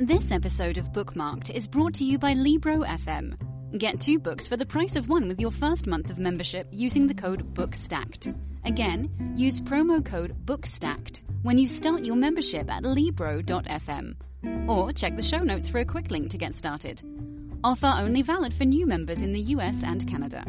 This episode of Bookmarked is brought to you by Libro FM. Get two books for the price of one with your first month of membership using the code BOOKSTACKED. Again, use promo code BOOKSTACKED when you start your membership at Libro.fm. Or check the show notes for a quick link to get started. Offer only valid for new members in the US and Canada.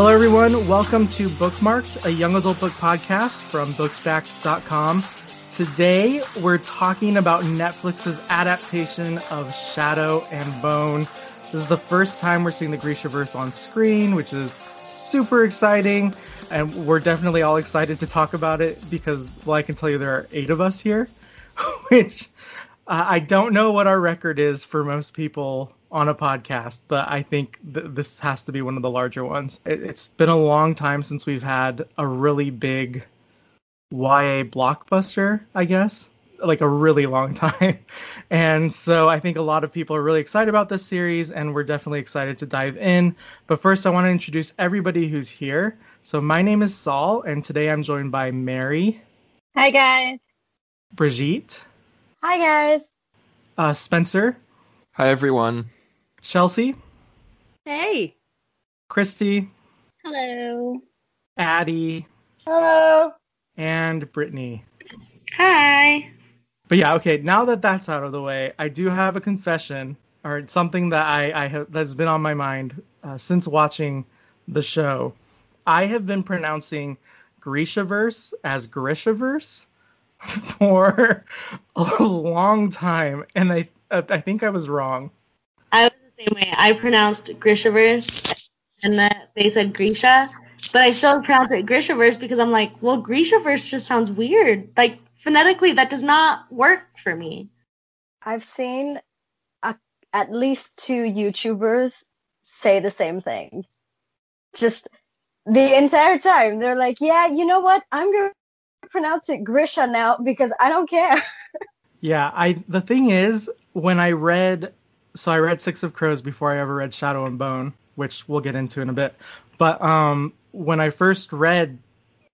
Hello, everyone. Welcome to Bookmarked, a young adult book podcast from Bookstacked.com. Today, we're talking about Netflix's adaptation of Shadow and Bone. This is the first time we're seeing the Grishaverse on screen, which is super exciting, and we're definitely all excited to talk about it because, well, I can tell you there are eight of us here, which uh, I don't know what our record is for most people on a podcast, but I think th- this has to be one of the larger ones. It- it's been a long time since we've had a really big YA blockbuster, I guess, like a really long time. And so I think a lot of people are really excited about this series, and we're definitely excited to dive in. But first, I want to introduce everybody who's here. So my name is Saul, and today I'm joined by Mary, Hi guys. Brigitte, Hi guys. uh, Spencer, Hi everyone. Chelsea, Hey. Christy, Hello. Addie, Hello. and Brittany. Hi. But yeah, okay. Now that that's out of the way, I do have a confession, or something that I, I have that's been on my mind uh, since watching the show. I have been pronouncing Grishaverse as Grishaverse for a long time, and I I think I was wrong. I was the same way. I pronounced Grishaverse, and that they said Grisha, but I still pronounce it Grishaverse because I'm like, well, Grishaverse just sounds weird. Like phonetically, that does not work for me. I've seen a, at least two YouTubers say the same thing. Just the entire time. They're like, yeah, you know what? I'm going to pronounce it Grisha now because I don't care. Yeah, I the thing is when I read so I read Six of Crows before I ever read Shadow and Bone, which we'll get into in a bit. But um when I first read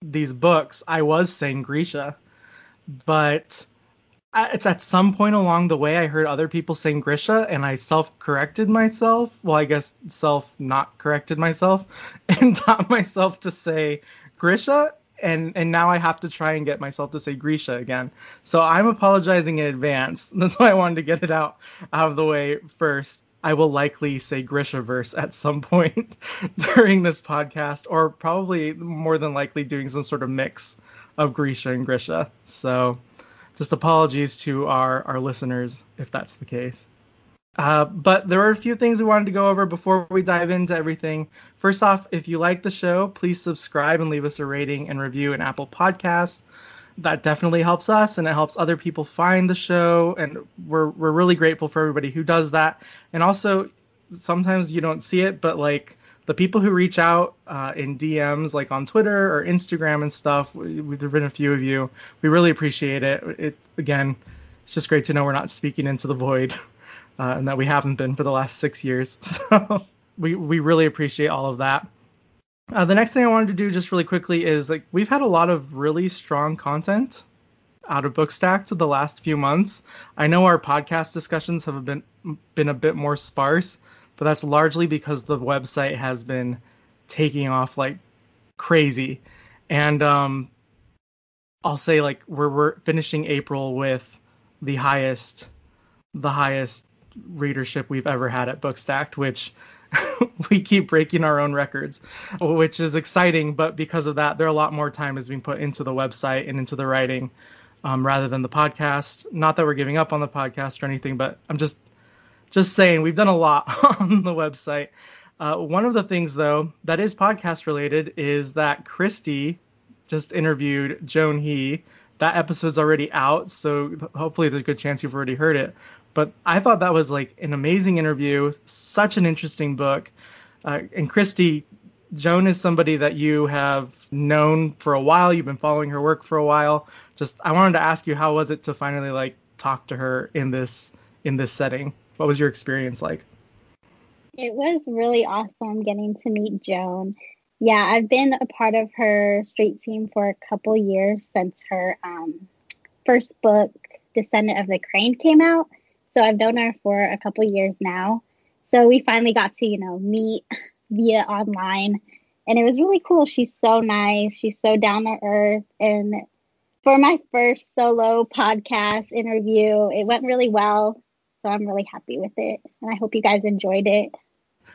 these books, I was saying Grisha, but it's at some point along the way I heard other people saying Grisha and I self-corrected myself. Well, I guess self not corrected myself and taught myself to say Grisha and and now I have to try and get myself to say Grisha again. So I'm apologizing in advance. That's why I wanted to get it out out of the way first. I will likely say Grisha verse at some point during this podcast, or probably more than likely doing some sort of mix of Grisha and Grisha. So just apologies to our, our listeners if that's the case. Uh, but there are a few things we wanted to go over before we dive into everything. First off, if you like the show, please subscribe and leave us a rating and review in Apple Podcasts. That definitely helps us and it helps other people find the show. And we're, we're really grateful for everybody who does that. And also, sometimes you don't see it, but like the people who reach out uh, in DMs, like on Twitter or Instagram and stuff, we, there've been a few of you. We really appreciate it. It again, it's just great to know we're not speaking into the void uh, and that we haven't been for the last six years. So we we really appreciate all of that. Uh, the next thing I wanted to do just really quickly is like we've had a lot of really strong content out of Bookstacked the last few months. I know our podcast discussions have been been a bit more sparse, but that's largely because the website has been taking off like crazy. And um, I'll say like we're we're finishing April with the highest the highest readership we've ever had at Bookstacked, which we keep breaking our own records, which is exciting. But because of that, there are a lot more time is being put into the website and into the writing um, rather than the podcast. Not that we're giving up on the podcast or anything, but I'm just just saying we've done a lot on the website. Uh, one of the things though that is podcast related is that Christy just interviewed Joan He. That episode's already out, so hopefully there's a good chance you've already heard it. But I thought that was like an amazing interview, such an interesting book. Uh, and Christy, Joan is somebody that you have known for a while. You've been following her work for a while. Just I wanted to ask you, how was it to finally like talk to her in this in this setting? What was your experience like? It was really awesome getting to meet Joan. Yeah, I've been a part of her street team for a couple years since her um, first book, Descendant of the Crane, came out. So I've known her for a couple years now. So we finally got to, you know, meet via online. And it was really cool. She's so nice. She's so down to earth. And for my first solo podcast interview, it went really well. So I'm really happy with it. And I hope you guys enjoyed it.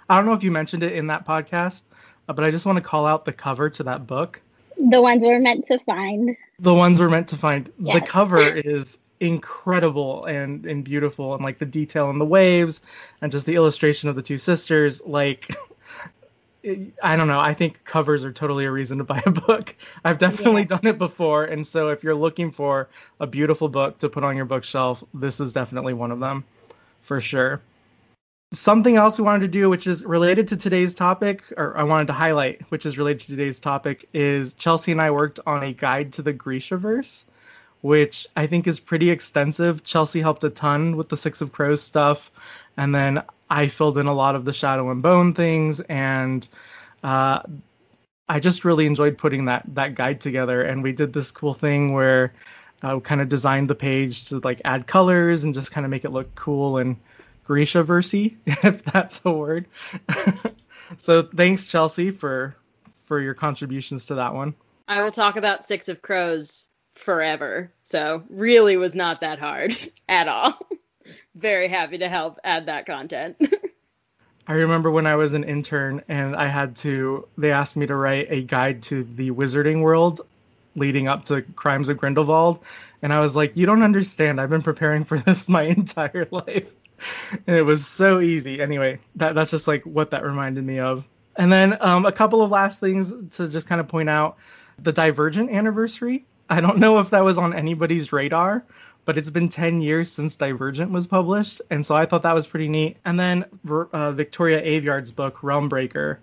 I don't know if you mentioned it in that podcast, uh, but I just want to call out the cover to that book. The ones we're meant to find. The ones we're meant to find. Yes. The cover is incredible and and beautiful and like the detail in the waves and just the illustration of the two sisters like I don't know. I think covers are totally a reason to buy a book. I've definitely yeah. done it before, and so if you're looking for a beautiful book to put on your bookshelf, this is definitely one of them, for sure. Something else we wanted to do, which is related to today's topic, or I wanted to highlight, which is related to today's topic, is Chelsea and I worked on a guide to the Grishaverse which I think is pretty extensive. Chelsea helped a ton with the Six of Crows stuff, and then I filled in a lot of the Shadow and Bone things, and uh, I just really enjoyed putting that that guide together. And we did this cool thing where uh, we kind of designed the page to like add colors and just kind of make it look cool and Grisha versy, if that's a word. so thanks Chelsea for for your contributions to that one. I will talk about Six of Crows forever. So really was not that hard at all. Very happy to help add that content. I remember when I was an intern and I had to they asked me to write a guide to the wizarding world leading up to Crimes of Grindelwald and I was like, "You don't understand. I've been preparing for this my entire life." And it was so easy. Anyway, that that's just like what that reminded me of. And then um, a couple of last things to just kind of point out the Divergent anniversary I don't know if that was on anybody's radar, but it's been 10 years since Divergent was published, and so I thought that was pretty neat. And then uh, Victoria Aveyard's book Realmbreaker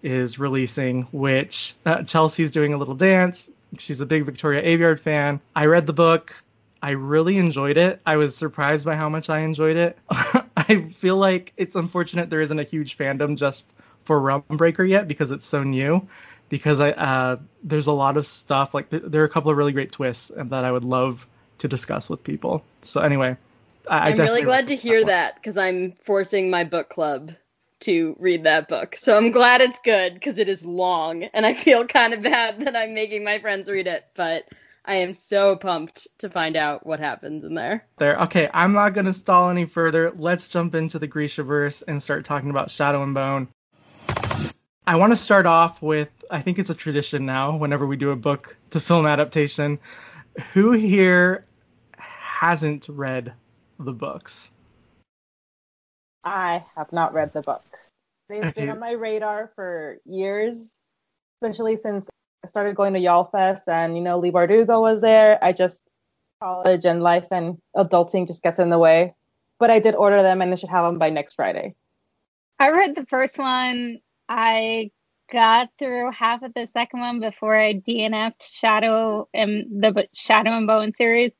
is releasing, which uh, Chelsea's doing a little dance. She's a big Victoria Aveyard fan. I read the book. I really enjoyed it. I was surprised by how much I enjoyed it. I feel like it's unfortunate there isn't a huge fandom just for Realmbreaker yet because it's so new because I uh, there's a lot of stuff like th- there are a couple of really great twists and that I would love to discuss with people. So anyway, I, am really glad to hear that because I'm forcing my book club to read that book. So I'm glad it's good because it is long and I feel kind of bad that I'm making my friends read it, but I am so pumped to find out what happens in there. There. Okay, I'm not going to stall any further. Let's jump into the Grishaverse and start talking about Shadow and Bone. I want to start off with I think it's a tradition now whenever we do a book to film adaptation. Who here hasn't read the books? I have not read the books. They've okay. been on my radar for years, especially since I started going to YALLFest and you know Leigh Bardugo was there. I just college and life and adulting just gets in the way. But I did order them and I should have them by next Friday. I read the first one I got through half of the second one before I DNF'd Shadow and the Shadow and Bone series,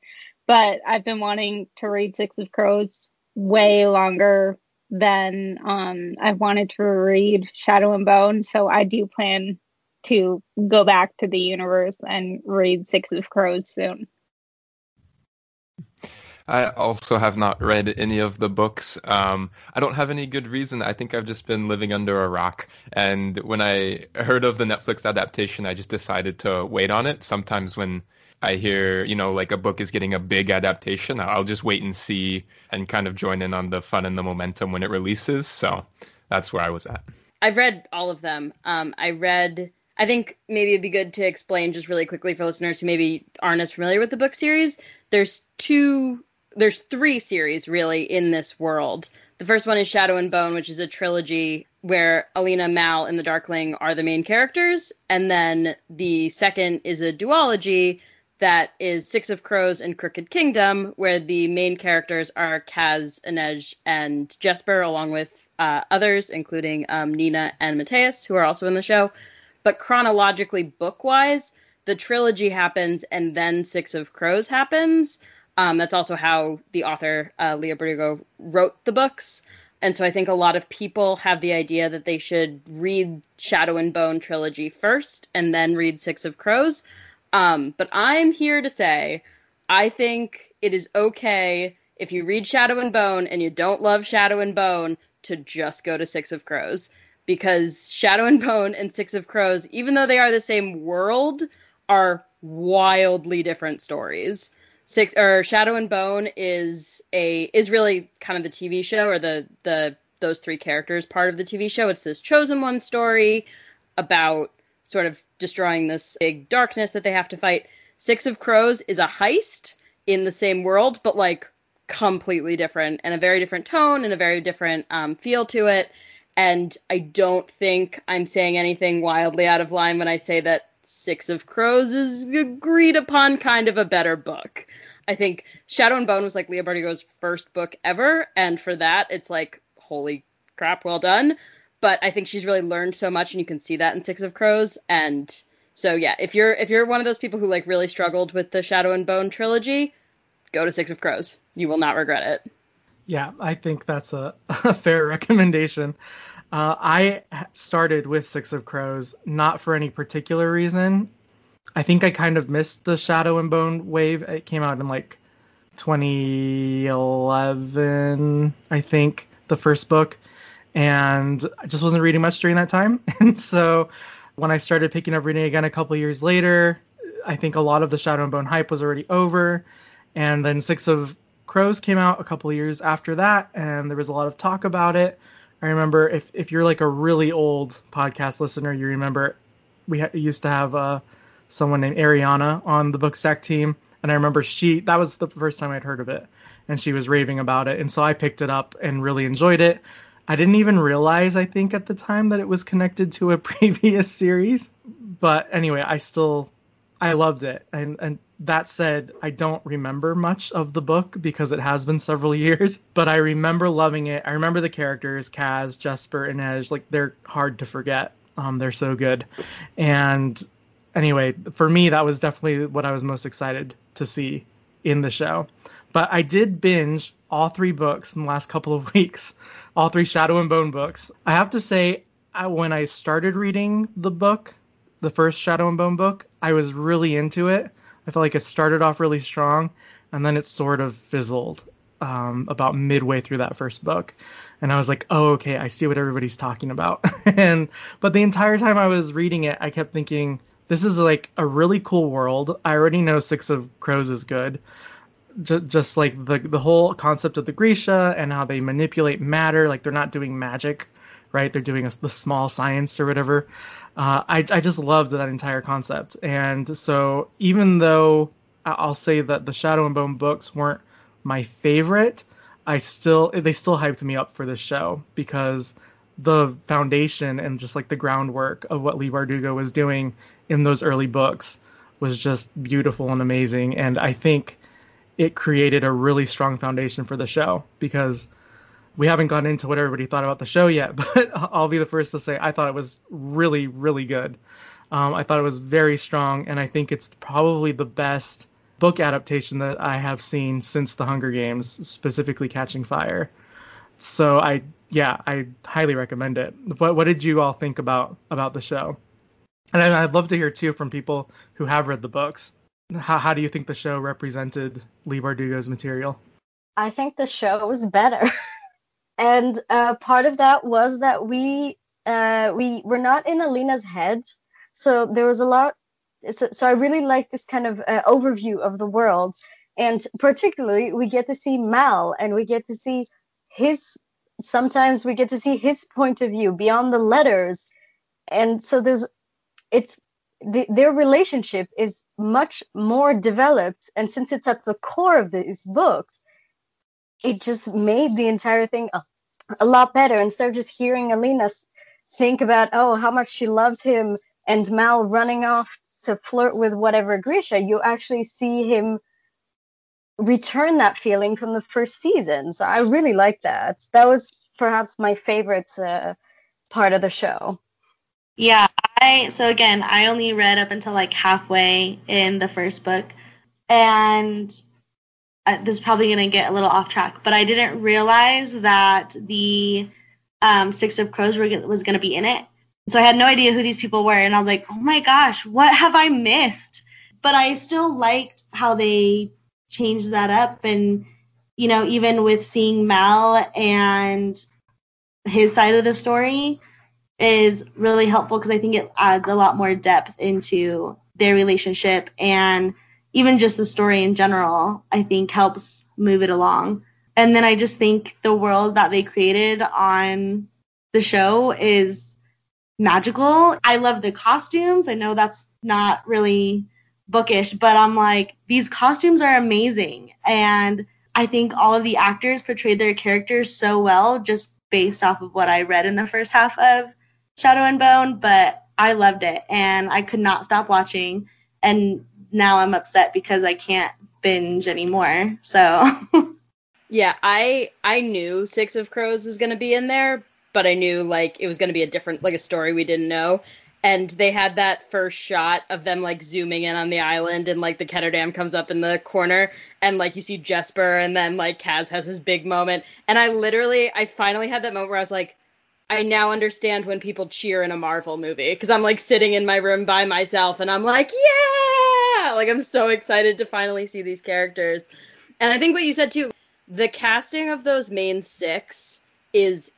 but I've been wanting to read Six of Crows way longer than um, I've wanted to read Shadow and Bone, so I do plan to go back to the universe and read Six of Crows soon. I also have not read any of the books. Um, I don't have any good reason. I think I've just been living under a rock. And when I heard of the Netflix adaptation, I just decided to wait on it. Sometimes when I hear, you know, like a book is getting a big adaptation, I'll just wait and see and kind of join in on the fun and the momentum when it releases. So that's where I was at. I've read all of them. Um, I read. I think maybe it'd be good to explain just really quickly for listeners who maybe aren't as familiar with the book series. There's two. There's three series really in this world. The first one is Shadow and Bone, which is a trilogy where Alina, Mal, and the Darkling are the main characters, and then the second is a duology that is Six of Crows and Crooked Kingdom, where the main characters are Kaz, Inej, and Jesper, along with uh, others, including um, Nina and Matthias, who are also in the show. But chronologically, book wise, the trilogy happens and then Six of Crows happens. Um, that's also how the author, uh, Bardugo, wrote the books. And so I think a lot of people have the idea that they should read Shadow and Bone trilogy first and then read Six of Crows. Um, but I'm here to say I think it is okay if you read Shadow and Bone and you don't love Shadow and Bone to just go to Six of Crows because Shadow and Bone and Six of Crows, even though they are the same world, are wildly different stories. Six or Shadow and Bone is a is really kind of the TV show or the the those three characters part of the TV show. It's this chosen one story about sort of destroying this big darkness that they have to fight. Six of Crows is a heist in the same world, but like completely different and a very different tone and a very different um, feel to it. And I don't think I'm saying anything wildly out of line when I say that Six of Crows is agreed upon kind of a better book. I think Shadow and Bone was like Leigh Bardugo's first book ever, and for that, it's like, holy crap, well done. But I think she's really learned so much, and you can see that in Six of Crows. And so yeah, if you're if you're one of those people who like really struggled with the Shadow and Bone trilogy, go to Six of Crows. You will not regret it. Yeah, I think that's a, a fair recommendation. Uh, I started with Six of Crows not for any particular reason. I think I kind of missed the Shadow and Bone wave. It came out in like 2011, I think, the first book, and I just wasn't reading much during that time. And so when I started picking up reading again a couple years later, I think a lot of the Shadow and Bone hype was already over and then Six of Crows came out a couple years after that, and there was a lot of talk about it. I remember if if you're like a really old podcast listener, you remember we ha- used to have uh, someone named Ariana on the Bookstack team, and I remember she that was the first time I'd heard of it, and she was raving about it, and so I picked it up and really enjoyed it. I didn't even realize I think at the time that it was connected to a previous series, but anyway, I still I loved it, and and that said, I don't remember much of the book because it has been several years, but I remember loving it. I remember the characters, Kaz, Jesper, and Inej. Like they're hard to forget. Um, they're so good. And anyway, for me, that was definitely what I was most excited to see in the show. But I did binge all three books in the last couple of weeks, all three Shadow and Bone books. I have to say, I, when I started reading the book, the first Shadow and Bone book, I was really into it I felt like it started off really strong, and then it sort of fizzled um, about midway through that first book. And I was like, oh, okay, I see what everybody's talking about. and but the entire time I was reading it, I kept thinking, this is like a really cool world. I already know Six of Crows is good. J- just like the the whole concept of the Grisha and how they manipulate matter, like they're not doing magic, right? They're doing a, the small science or whatever uh, I, I just loved that entire concept. And so even though I'll say that the Shadow and Bone books weren't my favorite, I still they still hyped me up for this show because the foundation and just like the groundwork of what Leigh Bardugo was doing in those early books was just beautiful and amazing. And I think it created a really strong foundation for the show because we haven't gone into what everybody thought about the show yet, but I'll be the first to say I thought it was really, really good. Um, I thought it was very strong, and I think it's probably the best book adaptation that I have seen since The Hunger Games, specifically Catching Fire. So I, yeah, I highly recommend it. What, what did you all think about about the show? And I'd love to hear too from people who have read the books. How, how do you think the show represented Leigh Bardugo's material? I think the show was better. and uh, part of that was that we uh, we were not in Alina's head, so there was a lot So, so I really like this kind of uh, overview of the world, and particularly we get to see Mal, and we get to see his. Sometimes we get to see his point of view beyond the letters, and so there's, it's the, their relationship is much more developed, and since it's at the core of these books, it just made the entire thing a, a lot better. Instead of just hearing Alina think about oh how much she loves him and Mal running off to flirt with whatever Grisha, you actually see him return that feeling from the first season. So I really like that. That was perhaps my favorite uh, part of the show. Yeah, I so again, I only read up until like halfway in the first book, and uh, this is probably gonna get a little off track, but I didn't realize that the um, Six of Crows were, was gonna be in it. So I had no idea who these people were, and I was like, oh my gosh, what have I missed? But I still liked how they changed that up, and you know, even with seeing Mal and his side of the story is really helpful because I think it adds a lot more depth into their relationship and even just the story in general, I think helps move it along. And then I just think the world that they created on the show is magical. I love the costumes. I know that's not really bookish, but I'm like, these costumes are amazing. And I think all of the actors portrayed their characters so well just based off of what I read in the first half of Shadow and Bone, but I loved it and I could not stop watching. And now I'm upset because I can't binge anymore. So Yeah, I I knew Six of Crows was gonna be in there, but I knew like it was gonna be a different like a story we didn't know. And they had that first shot of them like zooming in on the island and like the Ketterdam comes up in the corner and like you see Jesper and then like Kaz has his big moment. And I literally I finally had that moment where I was like, I now understand when people cheer in a Marvel movie because I'm like sitting in my room by myself and I'm like, yeah, like I'm so excited to finally see these characters. And I think what you said too, the casting of those main six is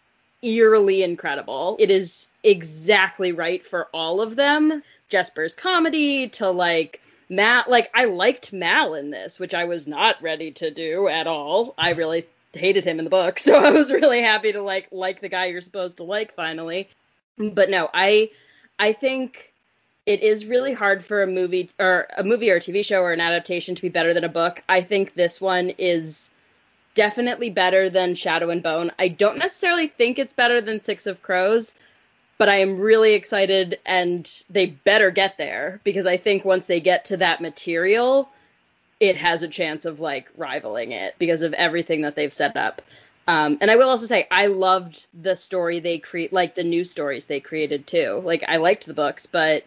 eerily incredible. It is exactly right for all of them. Jesper's comedy to like Matt, like I liked Mal in this, which I was not ready to do at all. I really hated him in the book, so I was really happy to like like the guy you're supposed to like finally. But no, I I think it is really hard for a movie or a movie or a TV show or an adaptation to be better than a book. I think this one is definitely better than Shadow and Bone. I don't necessarily think it's better than Six of Crows, but I am really excited and they better get there because I think once they get to that material, it has a chance of like rivaling it because of everything that they've set up. Um, and I will also say I loved the story they create, like the new stories they created too. Like I liked the books, but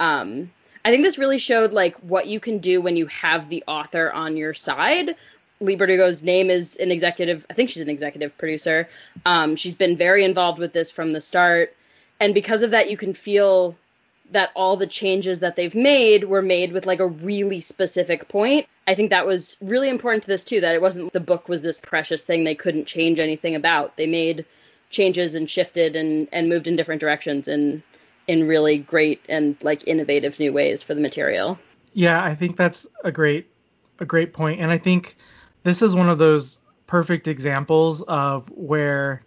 um, I think this really showed like what you can do when you have the author on your side. Leigh Bardugo's name is an executive. I think she's an executive producer. Um, she's been very involved with this from the start, and because of that, you can feel that all the changes that they've made were made with like a really specific point. I think that was really important to this too, that it wasn't the book was this precious thing they couldn't change anything about. They made changes and shifted and, and moved in different directions in in really great and like innovative new ways for the material. Yeah, I think that's a great a great. And I think this is one of those perfect examples of where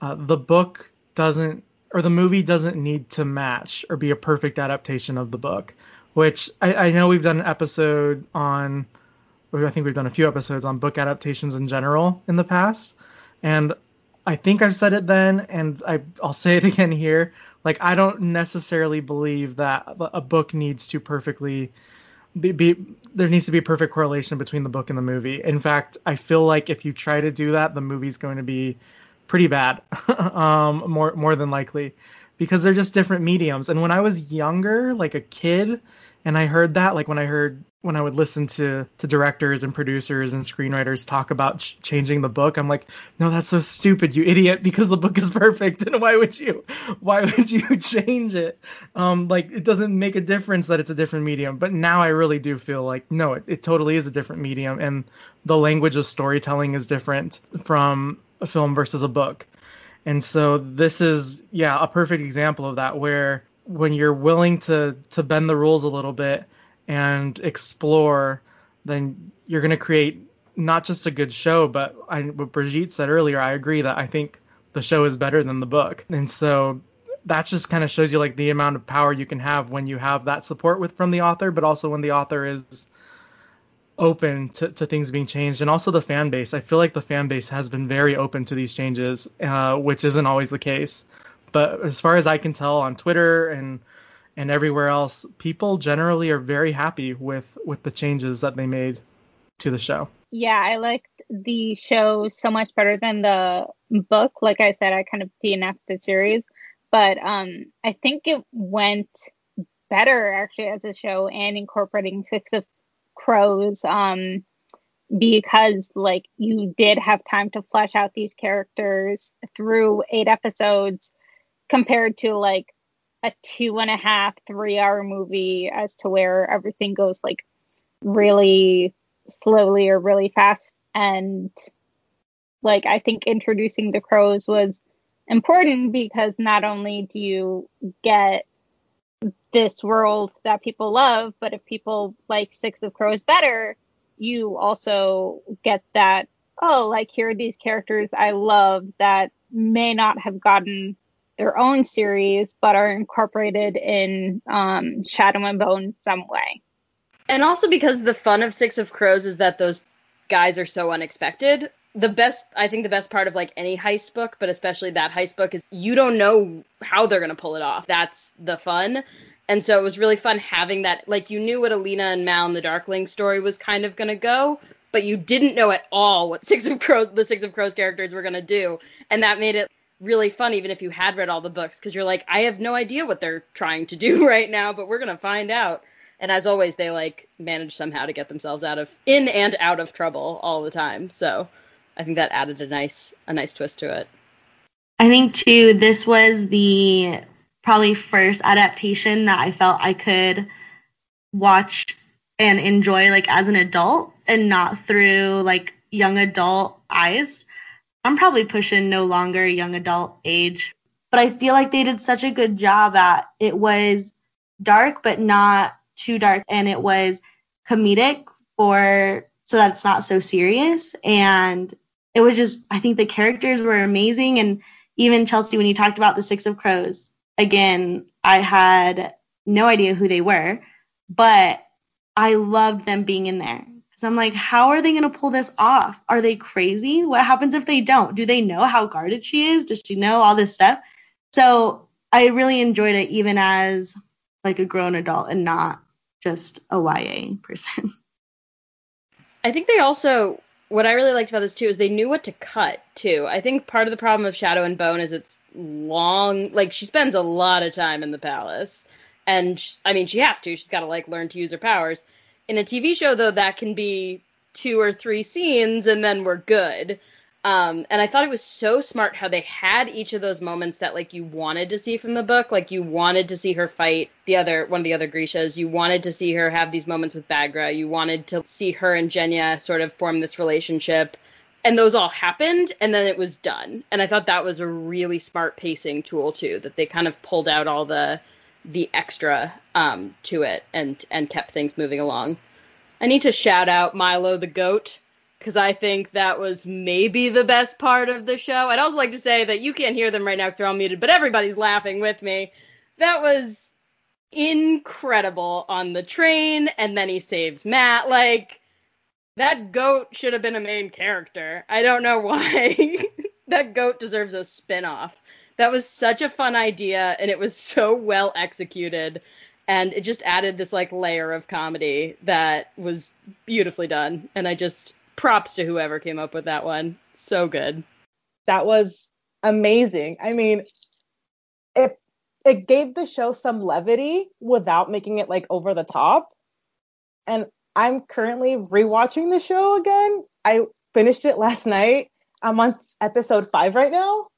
uh, the book doesn't or the movie doesn't need to match or be a perfect adaptation of the book. Which I, I know we've done an episode on, I think we've done a few episodes on book adaptations in general in the past, and I think I've said it then, and I, I'll say it again here. Like I don't necessarily believe that a book needs to perfectly be, be, there needs to be a perfect correlation between the book and the movie. In fact, I feel like if you try to do that, the movie's going to be pretty bad, um, more more than likely, because they're just different mediums. And when I was younger, like a kid, and I heard that, like when I heard when I would listen to to directors and producers and screenwriters talk about ch- changing the book, I'm like, no, that's so stupid, you idiot, because the book is perfect, and why would you, why would you change it? Um, like it doesn't make a difference that it's a different medium. But now I really do feel like no, it, it totally is a different medium, and the language of storytelling is different from a film versus a book. And so this is yeah a perfect example of that where when you're willing to to bend the rules a little bit and explore, then you're going to create not just a good show, but I, what Brigitte said earlier, I agree that I think the show is better than the book. And so that just kind of shows you like the amount of power you can have when you have that support with from the author, but also when the author is open to, to things being changed and also the fan base. I feel like the fan base has been very open to these changes, uh, which isn't always the case. But as far as I can tell on Twitter and and everywhere else, people generally are very happy with with the changes that they made to the show. Yeah, I liked the show so much better than the book. Like I said, I kind of DNF'd the series, but um, I think it went better actually as a show and incorporating Six of Crows um, because like you did have time to flesh out these characters through eight episodes compared to like a two and a half, three hour movie as to where everything goes like really slowly or really fast. And like, I think introducing the crows was important because not only do you get this world that people love, but if people like Six of Crows better, you also get that, oh, like here are these characters I love that may not have gotten their own series, but are incorporated in um, Shadow and Bone some way. And also because the fun of Six of Crows is that those guys are so unexpected. The best, I think, the best part of like any heist book, but especially that heist book, is you don't know how they're gonna pull it off. That's the fun. And so it was really fun having that. Like you knew what Alina and Mal and the Darkling story was kind of gonna go, but you didn't know at all what Six of Crows, the Six of Crows characters were gonna do, and that made it really fun even if you had read all the books because you're like i have no idea what they're trying to do right now but we're going to find out. And as always they like manage somehow to get themselves out of in and out of trouble all the time. So i think that added a nice a nice twist to it. I think too this was the probably first adaptation that i felt i could watch and enjoy like as an adult and not through like young adult eyes I'm probably pushing no longer young adult age, but I feel like they did such a good job at it was dark but not too dark and it was comedic for so that it's not so serious. And it was just I think the characters were amazing. And even Chelsea when you talked about the Six of Crows again I had no idea who they were but I loved them being in there so I'm like, how are they going to pull this off? Are they crazy? What happens if they don't? Do they know how guarded she is? Does she know all this stuff? So I really enjoyed it even as like a grown adult and not just a YA person. I think they also what I really liked about this too is they knew what to cut too. I think part of the problem of Shadow and Bone is it's long like she spends a lot of time in the palace and I mean she has to. She's got to like learn to use her powers in a TV show, though, that can be two or three scenes and then we're good. Um, and I thought it was so smart how they had each of those moments that like you wanted to see from the book. Like you wanted to see her fight the other one of the other Grishas. You wanted to see her have these moments with Baghra, You wanted to see her and Genya sort of form this relationship. And those all happened and then it was done. And I thought that was a really smart pacing tool too, that they kind of pulled out all the the extra um, to it and and kept things moving along. I need to shout out Milo the goat because I think that was maybe the best part of the show. I'd also like to say that you can't hear them right now because they're all muted, but everybody's laughing with me. That was incredible on the train, and then he saves Matt. Like that goat should have been a main character. I don't know why. that goat deserves a spin-off. That was such a fun idea and it was so well executed and it just added this like layer of comedy that was beautifully done and I just props to whoever came up with that one. So good. That was amazing. I mean, it it gave the show some levity without making it like over the top. And I'm currently rewatching the show again. I finished it last night. I'm on episode 5 right now.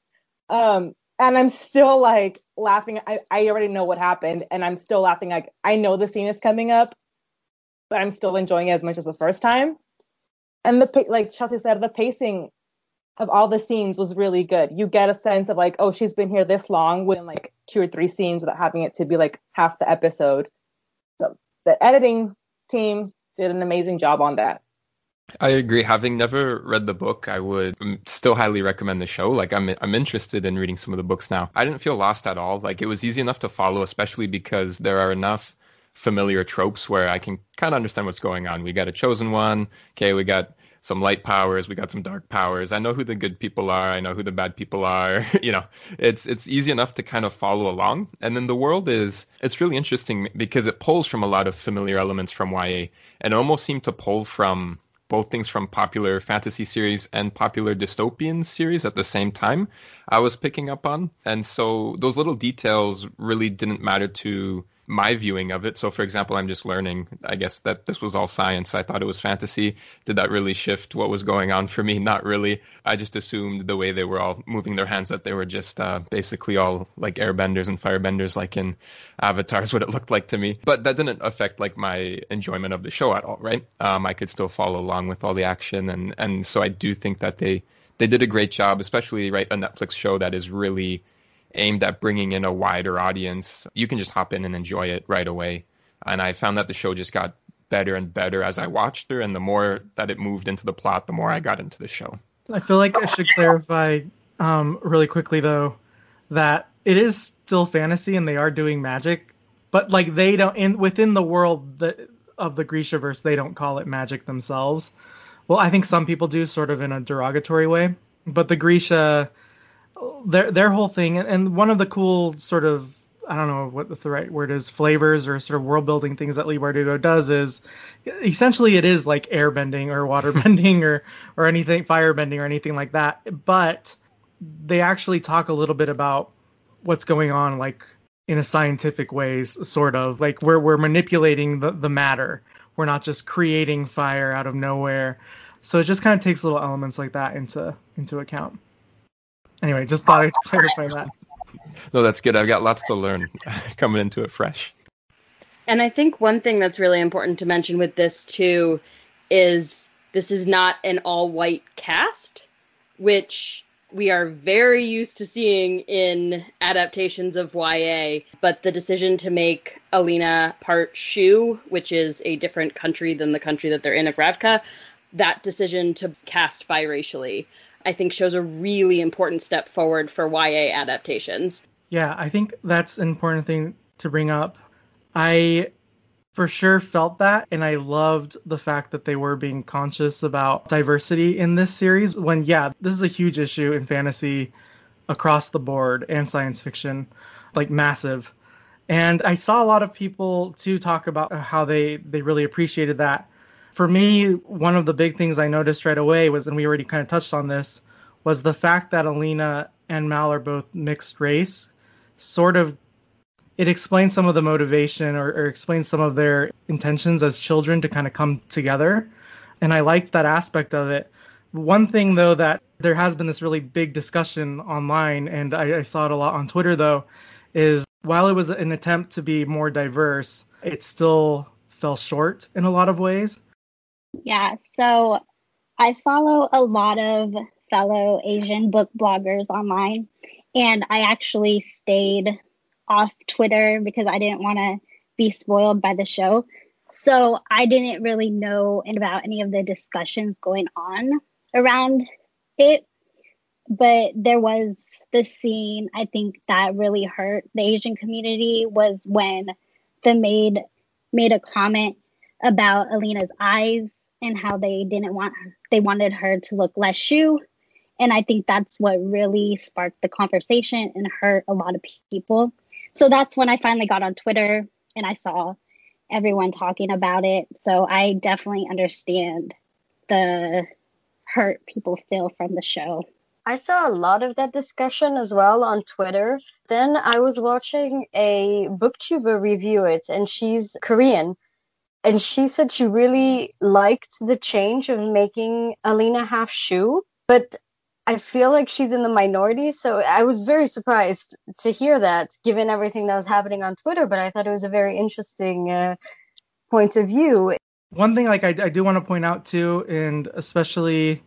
Um and I'm still like laughing. I, I already know what happened, and I'm still laughing. Like I know the scene is coming up, but I'm still enjoying it as much as the first time. And the like Chelsea said, the pacing of all the scenes was really good. You get a sense of like, oh, she's been here this long when like two or three scenes without having it to be like half the episode. So the editing team did an amazing job on that. I agree. Having never read the book, I would um, still highly recommend the show. Like I'm I'm interested in reading some of the books now. I didn't feel lost at all. Like it was easy enough to follow, especially because there are enough familiar tropes where I can kind of understand what's going on. We got a chosen one. Okay, we got some light powers, we got some dark powers. I know who the good people are, I know who the bad people are. you know, it's it's easy enough to kind of follow along. And then the world is it's really interesting because it pulls from a lot of familiar elements from YA and almost seemed to pull from both things from popular fantasy series and popular dystopian series at the same time I was picking up on. And so those little details really didn't matter to my viewing of it. So, for example, I'm just learning, I guess, that this was all science. I thought it was fantasy. Did that really shift what was going on for me? Not really. I just assumed the way they were all moving their hands that they were just uh, basically all like airbenders and firebenders, like in Avatar, is what it looked like to me. But that didn't affect like my enjoyment of the show at all, right? Um, I could still follow along with all the action, and and so I do think that they they did a great job, especially right a Netflix show that is really aimed at bringing in a wider audience, you can just hop in and enjoy it right away. And I found that the show just got better and better as I watched her, and the more that it moved into the plot, the more I got into the show. I feel like I should clarify um, really quickly though that it is still fantasy and they are doing magic, but like they don't in within the world that, of the Grishaverse they don't call it magic themselves. Well, I think some people do sort of in a derogatory way, but the Grisha their their whole thing and one of the cool sort of I don't know what the right word is flavors or sort of world building things that Leigh Bardugo does is essentially it is like air bending or water bending or or anything fire bending or anything like that but they actually talk a little bit about what's going on like in a scientific ways sort of like we're we're manipulating the, the matter. We're not just creating fire out of nowhere. So it just kind of takes little elements like that into into account Anyway, just thought I'd clarify that. No, that's good. I've got lots to learn coming into it fresh. And I think one thing that's really important to mention with this too is this is not an all white cast, which we are very used to seeing in adaptations of YA, but the decision to make Alina part Shu, which is a different country than the country that they're in of Ravka, that decision to cast biracially I think shows a really important step forward for YA adaptations. Yeah, I think that's an important thing to bring up. I for sure felt that and I loved the fact that they were being conscious about diversity in this series when yeah, this is a huge issue in fantasy across the board and science fiction, like massive. And I saw a lot of people too talk about how they they really appreciated that for me, one of the big things I noticed right away was, and we already kind of touched on this, was the fact that Alina and Mal are both mixed race. Sort of, it explains some of the motivation or, or explains some of their intentions as children to kind of come together. And I liked that aspect of it. One thing though that there has been this really big discussion online, and I, I saw it a lot on Twitter though, is while it was an attempt to be more diverse, it still fell short in a lot of ways. Yeah, so I follow a lot of fellow Asian book bloggers online, and I actually stayed off Twitter because I didn't want to be spoiled by the show. So I didn't really know about any of the discussions going on around it. But there was the scene I think that really hurt the Asian community was when the maid made a comment about Alina's eyes and how they didn't want they wanted her to look less Shu And I think that's what really sparked the conversation and hurt a lot of people. So that's when I finally got on Twitter and I saw everyone talking about it. So I definitely understand the hurt people feel from the show. I saw a lot of that discussion as well on Twitter. Then I was watching a booktuber review it, and she's Korean and she said she really liked the change of making Alina half Shu, but I feel like she's in the minority, so I was very surprised to hear that, given everything that was happening on Twitter. But I thought it was a very interesting uh, point of view. One thing, like I, I do want to point out too, and especially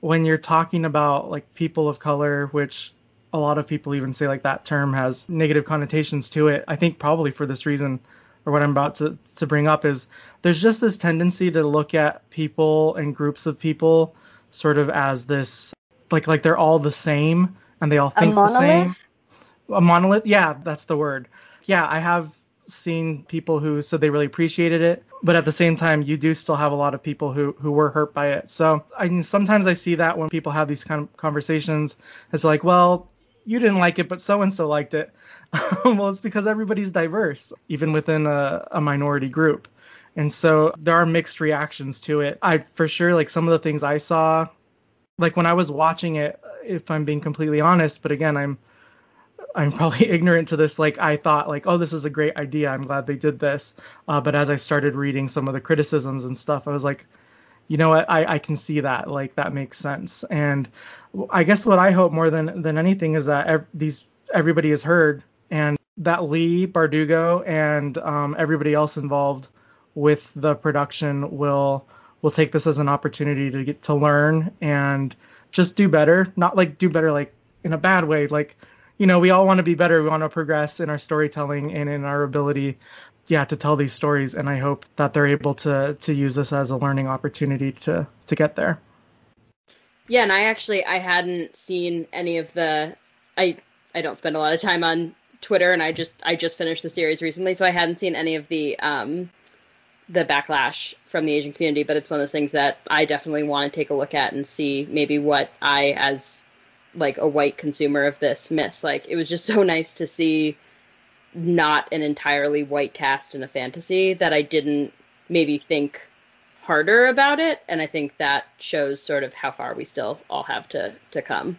when you're talking about like people of color, which a lot of people even say like that term has negative connotations to it. I think probably for this reason, or what I'm about to, to bring up is there's just this tendency to look at people and groups of people sort of as this like like they're all the same and they all think the same. A monolith? Yeah, that's the word. Yeah, I have seen people who said they really appreciated it, but at the same time, you do still have a lot of people who who were hurt by it. So I mean, sometimes I see that when people have these kind of conversations, it's like, well, you didn't like it, but so and so liked it. well, it's because everybody's diverse, even within a, a minority group. And so there are mixed reactions to it. I for sure like some of the things I saw, like when I was watching it, if I'm being completely honest, but again, I'm I'm probably ignorant to this. Like I thought, like, oh, this is a great idea. I'm glad they did this. Uh, but as I started reading some of the criticisms and stuff, I was like, you know what? I, I can see that. Like that makes sense. And I guess what I hope more than than anything is that ev- these everybody is heard and that Leigh Bardugo and um, everybody else involved with the production will will take this as an opportunity to get to learn and just do better. Not like do better like in a bad way. Like you know, we all want to be better. We want to progress in our storytelling and in our ability, yeah, to tell these stories. And I hope that they're able to to use this as a learning opportunity to to get there. Yeah, and I actually I hadn't seen any of the I I don't spend a lot of time on Twitter, and I just I just finished the series recently, so I hadn't seen any of the um the backlash from the Asian community. But it's one of those things that I definitely want to take a look at and see maybe what I as like a white consumer of this miss. Like it was just so nice to see not an entirely white cast in a fantasy that I didn't maybe think harder about it and I think that shows sort of how far we still all have to to come.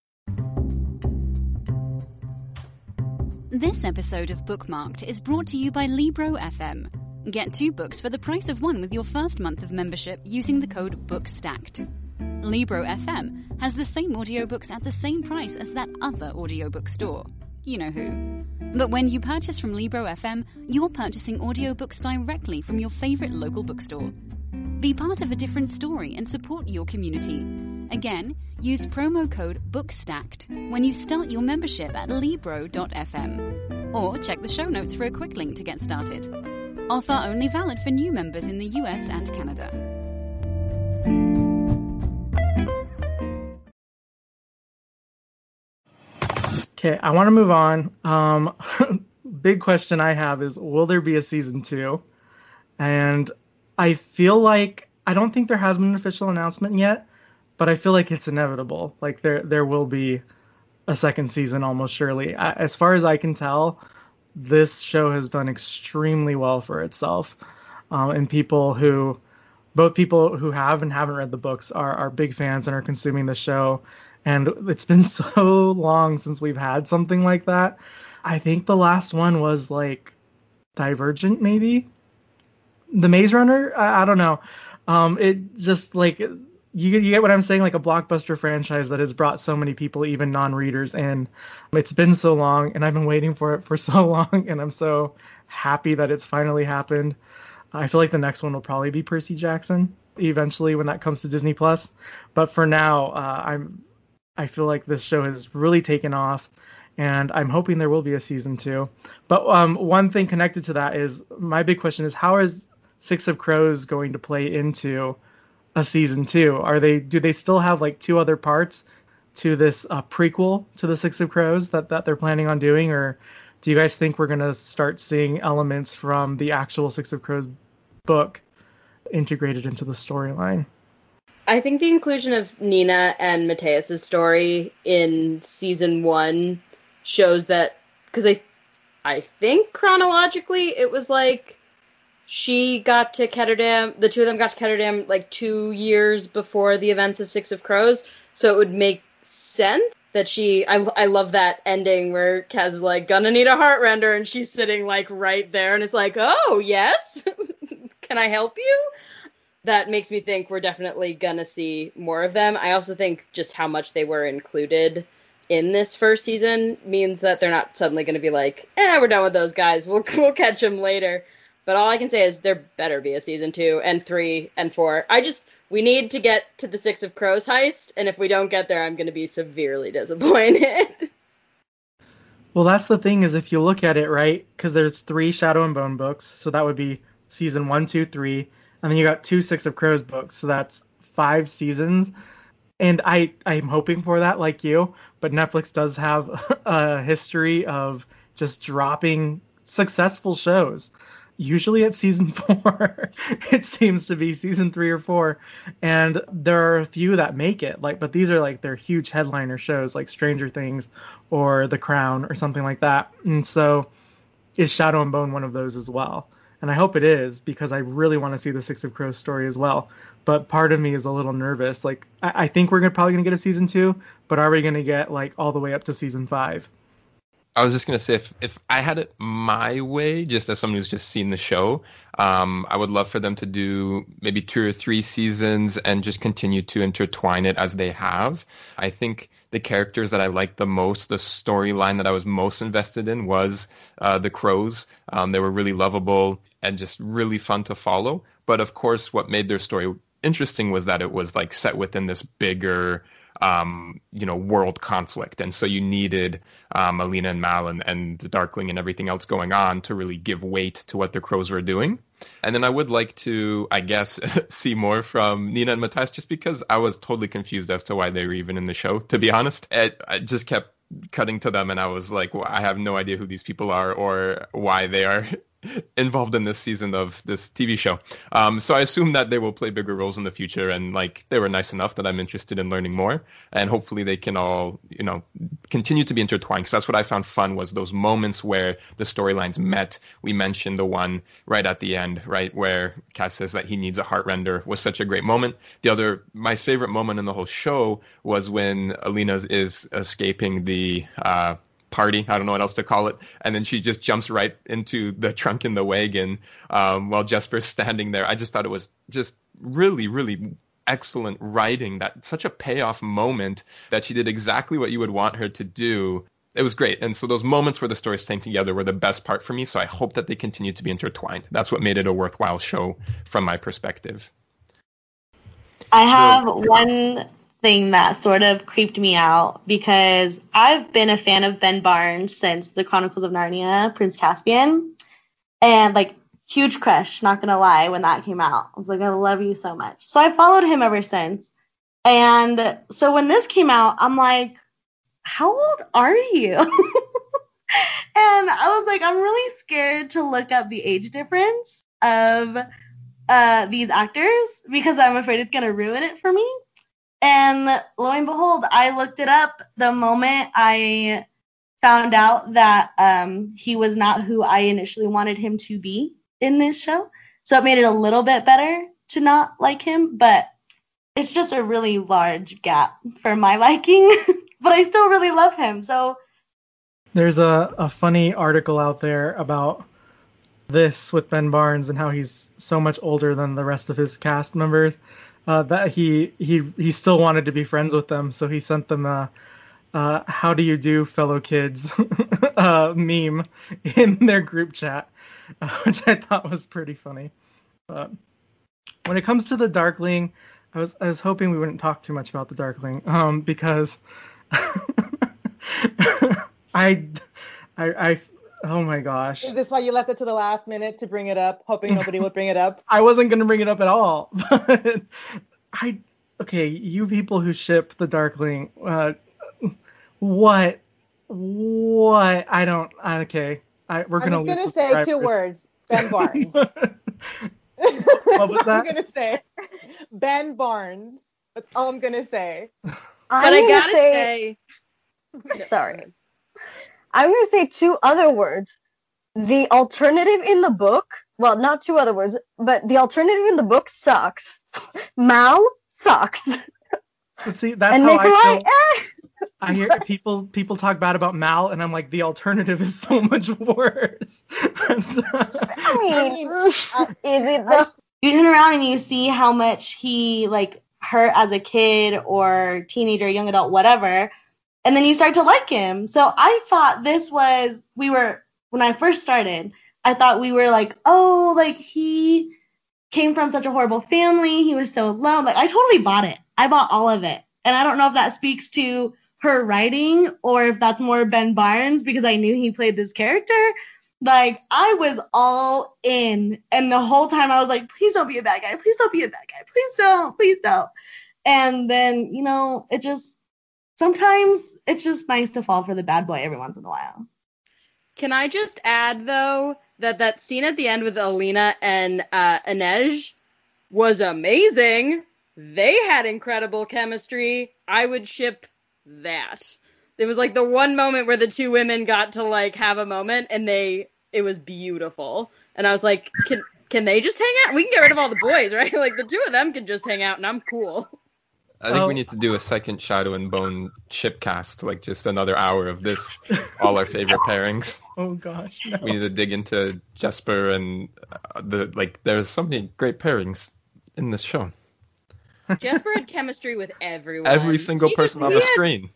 This episode of Bookmarked is brought to you by Libro FM. Get two books for the price of one with your first month of membership using the code BOOKSTACKED. Libro FM has the same audiobooks at the same price as that other audiobook store. You know who. But when you purchase from Libro FM, you're purchasing audiobooks directly from your favorite local bookstore. Be part of a different story and support your community. Again, use promo code BOOKSTACKED when you start your membership at Libro.fm. Or check the show notes for a quick link to get started. Offer only valid for new members in the US and Canada. Okay, I want to move on. Um, big question I have is will there be a season two? And I feel like I don't think there has been an official announcement yet, but I feel like it's inevitable. Like there there will be a second season almost surely. As far as I can tell, this show has done extremely well for itself, um, and people who both people who have and haven't read the books are are big fans and are consuming the show. And it's been so long since we've had something like that. I think the last one was like Divergent, maybe. The Maze Runner. I, I don't know. Um, it just like you you get what I'm saying, like a blockbuster franchise that has brought so many people, even non-readers, in. It's been so long, and I've been waiting for it for so long, and I'm so happy that it's finally happened. I feel like the next one will probably be Percy Jackson eventually when that comes to Disney Plus. But for now, uh, I'm I feel like this show has really taken off, and I'm hoping there will be a season two. But um, one thing connected to that is my big question is how is Six of Crows going to play into a season two? Are they do they still have like two other parts to this uh, prequel to the Six of Crows that that they're planning on doing, or do you guys think we're gonna start seeing elements from the actual Six of Crows book integrated into the storyline? I think the inclusion of Nina and Matthias's story in season one shows that because I I think chronologically it was like she got to Ketterdam, the two of them got to Ketterdam like two years before the events of Six of Crows. So it would make sense that she I, I love that ending where Kaz is like gonna need a heart render and she's sitting like right there and it's like oh yes? Can I help you? That makes me think we're definitely gonna see more of them. I also think just how much they were included in this first season means that they're not suddenly gonna be like eh we're done with those guys. We'll we'll catch them later but all I can say is there better be a season two and three and four I just we need to get to the Six of Crows heist, and if we don't get there, I'm going to be severely disappointed. Well, that's the thing is if you look at it right, because there's three Shadow and Bone books, so that would be season one, two, three, and then you got two Six of Crows books, so that's five seasons. And I I'm hoping for that like you, but Netflix does have a history of just dropping successful shows usually at season four. it seems to be season three or four. And there are a few that make it, like, but these are like their huge headliner shows, like Stranger Things or The Crown or something like that. And so is Shadow and Bone one of those as well? And I hope it is because I really want to see the Six of Crows story as well. But part of me is a little nervous. Like, I, I think we're gonna, probably going to get a season two, but are we going to get like all the way up to season five? I was just gonna say if if I had it my way, just as someone who's just seen the show, um, I would love for them to do maybe two or three seasons and just continue to intertwine it as they have. I think the characters that I liked the most, the storyline that I was most invested in was uh, the crows. Um, they were really lovable and just really fun to follow. But of course, what made their story interesting was that it was like set within this bigger um, you know, world conflict. And so you needed um, Alina and Mal and, and the Darkling and everything else going on to really give weight to what the crows were doing. And then I would like to, I guess, see more from Nina and Matthias just because I was totally confused as to why they were even in the show, to be honest. It, I just kept cutting to them and I was like, well, I have no idea who these people are or why they are involved in this season of this TV show. Um, so I assume that they will play bigger roles in the future, and like they were nice enough that I'm interested in learning more, and hopefully they can all, you know, continue to be intertwined. Because that's what I found fun was those moments where the storylines met. We mentioned the one right at the end, right where Kaz says that he needs a heart render was such a great moment. The other, my favorite moment in the whole show was when Alina is escaping the. Uh, party. I don't know what else to call it. And then she just jumps right into the trunk in the wagon um, while Jesper's standing there. I just thought it was just really, really excellent writing. That such a payoff moment that she did exactly what you would want her to do. It was great. And so those moments where the stories came together were the best part for me. So I hope that they continue to be intertwined. That's what made it a worthwhile show from my perspective. I have one thing that sort of creeped me out because I've been a fan of Ben Barnes since the Chronicles of Narnia, Prince Caspian, and like huge crush, not gonna lie, when that came out. I was like, I love you so much. So I followed him ever since. And so when this came out, I'm like, how old are you? and I was like, I'm really scared to look up the age difference of uh, these actors because I'm afraid it's gonna ruin it for me. And lo and behold, I looked it up the moment I found out that um, he was not who I initially wanted him to be in this show. So it made it a little bit better to not like him, but it's just a really large gap for my liking. but I still really love him. So there's a, a funny article out there about this with Ben Barnes and how he's so much older than the rest of his cast members uh, that he he he still wanted to be friends with them, so he sent them a uh, "How do you do, fellow kids?" uh, meme in their group chat, which I thought was pretty funny. But when it comes to the Darkling, I was I was hoping we wouldn't talk too much about the Darkling, um, because I, I I Oh my gosh. Is this why you left it to the last minute to bring it up, hoping nobody would bring it up? I wasn't gonna bring it up at all, but I okay, you people who ship the Darkling, uh, what, what? I don't. Okay, I, we're gonna. I'm just gonna say two words. Ben Barnes. what was that? I'm gonna say Ben Barnes. That's all I'm gonna say. But I'm I got to say, say sorry. I'm going to say two other words. The alternative in the book, well, not two other words, but the alternative in the book sucks. Mal sucks. But see, that's and how Nikolai, I feel. eh. I hear people people talk bad about Mal, and I'm like, the alternative is so much worse. I mean, is it though? you turn around and you see how much he like hurt as a kid or teenager, young adult, whatever, and then you start to like him. So I thought this was we were when I first started, I thought we were like, oh, like he came from such a horrible family, he was so alone. Like I totally bought it. I bought all of it. And I don't know if that speaks to her writing or if that's more Ben Barnes because I knew he played this character. Like I was all in, and the whole time I was like, please don't be a bad guy, please don't be a bad guy, please don't, please don't. And then you know, it just sometimes it's just nice to fall for the bad boy every once in a while. Can I just add though that that scene at the end with Alina and uh, Inej was amazing. They had incredible chemistry. I would ship that. It was like the one moment where the two women got to like have a moment and they it was beautiful. And I was like, can can they just hang out? We can get rid of all the boys, right? Like the two of them can just hang out and I'm cool. I think Oh. we need to do a second Shadow and Bone chip cast, like just another hour of this, all our favorite pairings. oh gosh. No. We need to dig into Jesper and uh, the like. There's so many great pairings in this show. Jesper had chemistry with everyone. Every single He person just- on the had screen.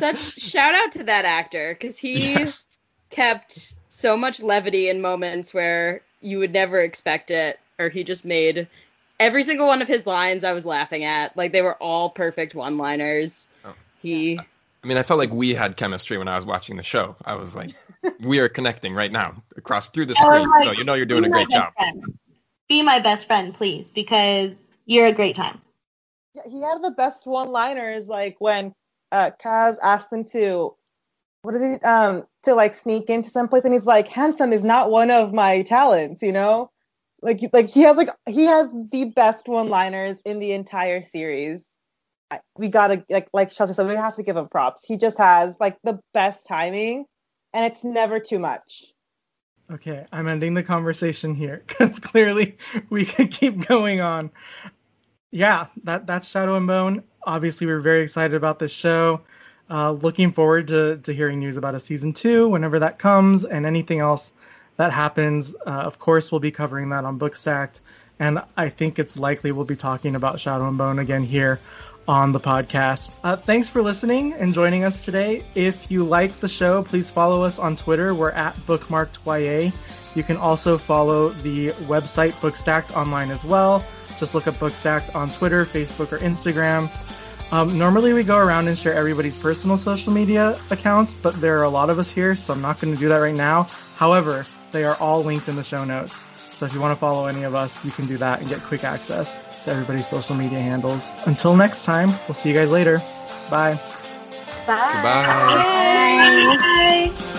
Such shout out to that actor because he Yes. kept so much levity in moments where you would never expect it, or he just made every single one of his lines I was laughing at. Like they were all perfect one-liners. Oh. He I mean, I felt like we had chemistry when I was watching the show. I was like, we are connecting right now across through the screen. like, So you know you're doing a great job. friend. Be my best friend, please, because you're a great time. Yeah, he had the best one-liners, like when uh, Kaz asked him to, what is it, um, to like sneak into someplace, and he's like, handsome is not one of my talents, you know, like like he has like he has the best one-liners in the entire series. I, we gotta like like Chelsea said, we have to give him props. He just has like the best timing, and it's never too much. Okay, I'm ending the conversation here because clearly we could keep going on. Yeah, that that's Shadow and Bone. Obviously, we're very excited about this show. Uh, looking forward to, to hearing news about a season two whenever that comes and anything else that happens. Uh, of course, we'll be covering that on Bookstacked, and I think it's likely we'll be talking about Shadow and Bone again here on the podcast. Uh, thanks for listening and joining us today. If you like the show, please follow us on Twitter. We're at bookmarkedya. You can also follow the website Bookstacked online as well. Just look up Bookstacked on Twitter, Facebook, or Instagram. Um, normally we go around and share everybody's personal social media accounts, but there are a lot of us here, so I'm not going to do that right now. However, they are all linked in the show notes. So if you want to follow any of us, you can do that and get quick access to everybody's social media handles. Until next time, we'll see you guys later. Bye. Bye. Goodbye. Bye.